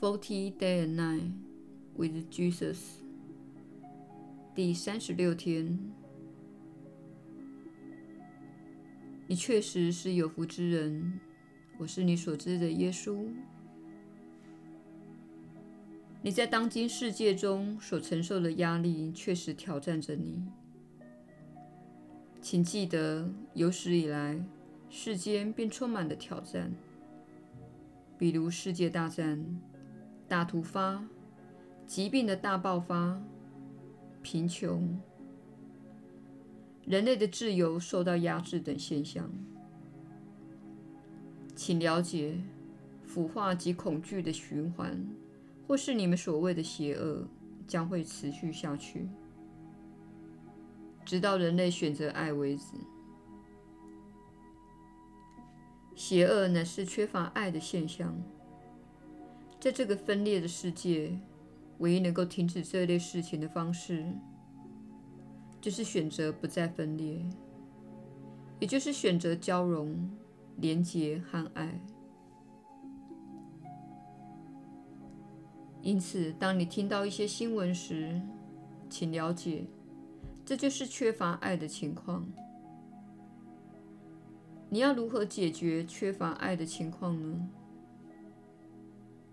Forty Day and Night with Jesus，第三十六天。你确实是有福之人，我是你所知的耶稣。你在当今世界中所承受的压力，确实挑战着你。请记得，有史以来，世间便充满了挑战，比如世界大战。大突发、疾病的大爆发、贫穷、人类的自由受到压制等现象，请了解，腐化及恐惧的循环，或是你们所谓的邪恶，将会持续下去，直到人类选择爱为止。邪恶乃是缺乏爱的现象。在这个分裂的世界，唯一能够停止这类事情的方式，就是选择不再分裂，也就是选择交融、连结和爱。因此，当你听到一些新闻时，请了解，这就是缺乏爱的情况。你要如何解决缺乏爱的情况呢？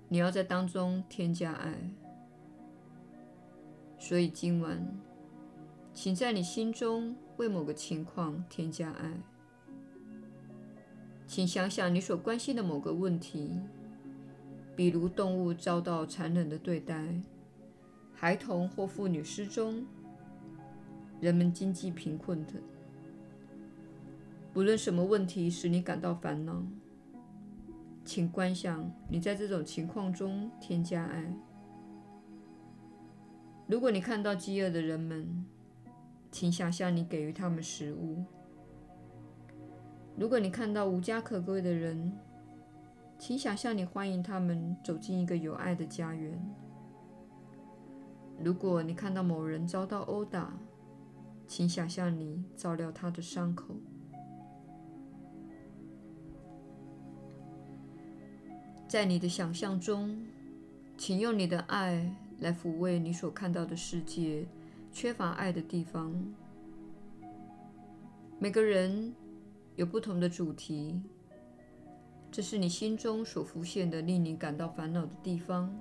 你要在当中添加爱，所以今晚，请在你心中为某个情况添加爱。请想想你所关心的某个问题，比如动物遭到残忍的对待、孩童或妇女失踪、人们经济贫困等。不论什么问题使你感到烦恼。请观想你在这种情况中添加爱。如果你看到饥饿的人们，请想象你给予他们食物；如果你看到无家可归的人，请想象你欢迎他们走进一个有爱的家园；如果你看到某人遭到殴打，请想象你照料他的伤口。在你的想象中，请用你的爱来抚慰你所看到的世界缺乏爱的地方。每个人有不同的主题，这是你心中所浮现的令你感到烦恼的地方。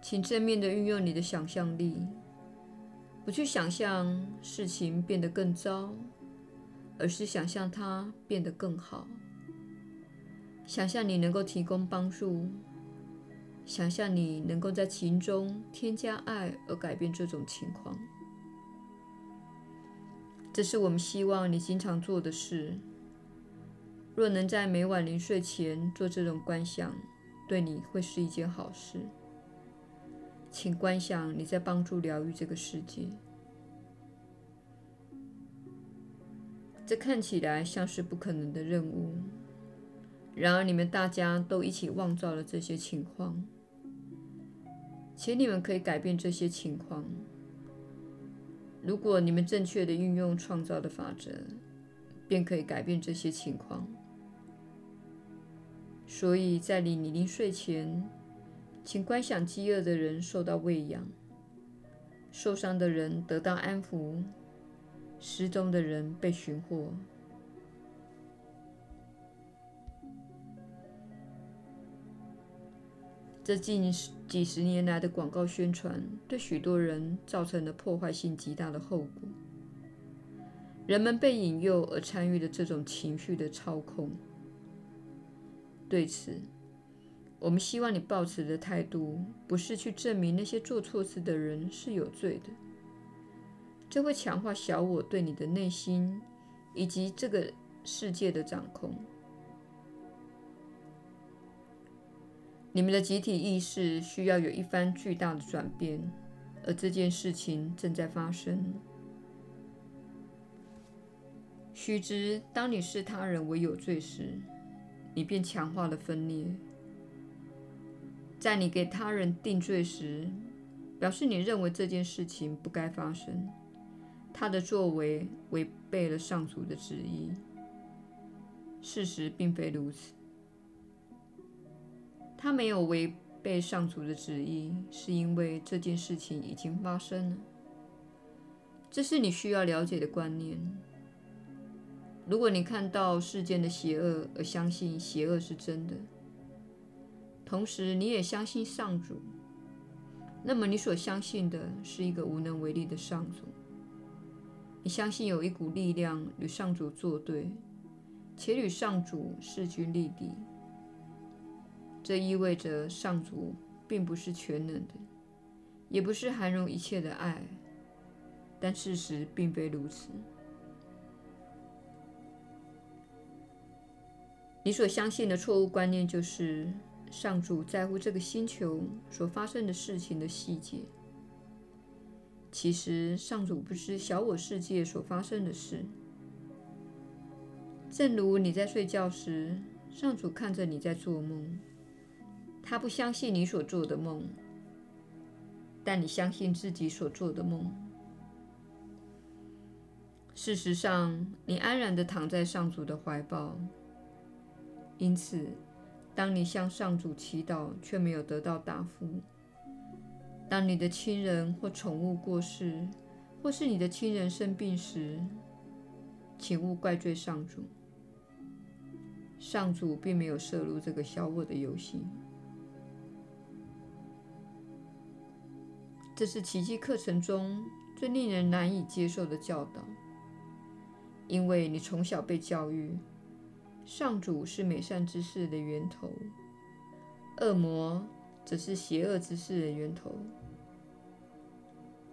请正面地运用你的想象力，不去想象事情变得更糟，而是想象它变得更好。想象你能够提供帮助，想象你能够在其中添加爱而改变这种情况。这是我们希望你经常做的事。若能在每晚临睡前做这种观想，对你会是一件好事。请观想你在帮助疗愈这个世界。这看起来像是不可能的任务。然而，你们大家都一起创造了这些情况，且你们可以改变这些情况。如果你们正确地运用创造的法则，便可以改变这些情况。所以在你临睡前，请观想饥饿的人受到喂养，受伤的人得到安抚，失踪的人被寻获。这近几十年来的广告宣传，对许多人造成了破坏性极大的后果。人们被引诱而参与了这种情绪的操控。对此，我们希望你抱持的态度，不是去证明那些做错事的人是有罪的。这会强化小我对你的内心以及这个世界的掌控。你们的集体意识需要有一番巨大的转变，而这件事情正在发生。须知，当你视他人为有罪时，你便强化了分裂；在你给他人定罪时，表示你认为这件事情不该发生，他的作为违背了上主的旨意。事实并非如此。他没有违背上主的旨意，是因为这件事情已经发生了。这是你需要了解的观念。如果你看到世间的邪恶而相信邪恶是真的，同时你也相信上主，那么你所相信的是一个无能为力的上主。你相信有一股力量与上主作对，且与上主势均力敌。这意味着上主并不是全能的，也不是涵容一切的爱，但事实并非如此。你所相信的错误观念就是上主在乎这个星球所发生的事情的细节。其实，上主不知小我世界所发生的事。正如你在睡觉时，上主看着你在做梦，他不相信你所做的梦，但你相信自己所做的梦。事实上，你安然地躺在上主的怀抱。因此，当你向上主祈祷却没有得到答复；当你的亲人或宠物过世，或是你的亲人生病时，请勿怪罪上主。上主并没有涉入这个小我的游戏。这是奇迹课程中最令人难以接受的教导，因为你从小被教育。上主是美善之事的源头，恶魔则是邪恶之事的源头。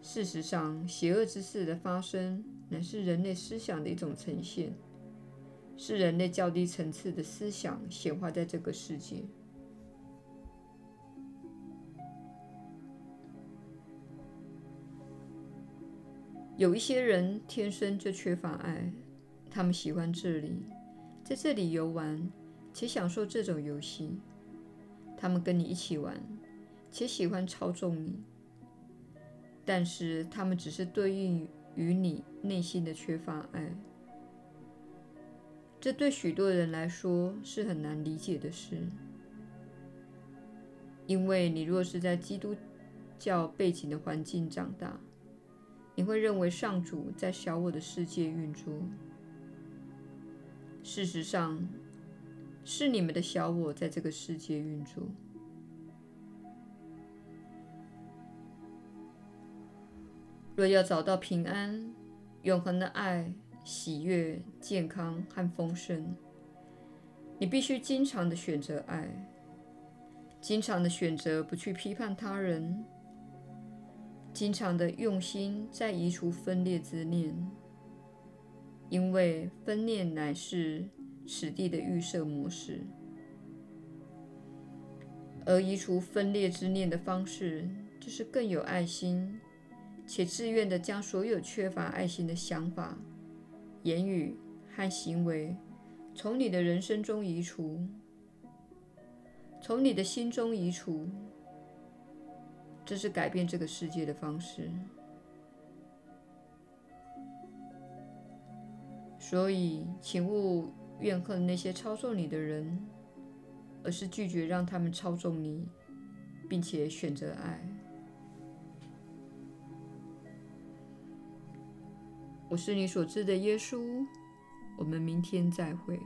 事实上，邪恶之事的发生乃是人类思想的一种呈现，是人类较低层次的思想显化在这个世界。有一些人天生就缺乏爱，他们喜欢这里。在这里游玩，且享受这种游戏。他们跟你一起玩，且喜欢操纵你。但是，他们只是对应于你内心的缺乏爱。这对许多人来说是很难理解的事，因为你若是在基督教背景的环境长大，你会认为上主在小我的世界运作。事实上，是你们的小我在这个世界运作。若要找到平安、永恒的爱、喜悦、健康和丰盛，你必须经常的选择爱，经常的选择不去批判他人，经常的用心在移除分裂之念。因为分裂乃是此地的预设模式，而移除分裂之念的方式，就是更有爱心，且自愿地将所有缺乏爱心的想法、言语和行为从你的人生中移除，从你的心中移除。这是改变这个世界的方式。所以，请勿怨恨那些操纵你的人，而是拒绝让他们操纵你，并且选择爱。我是你所知的耶稣。我们明天再会。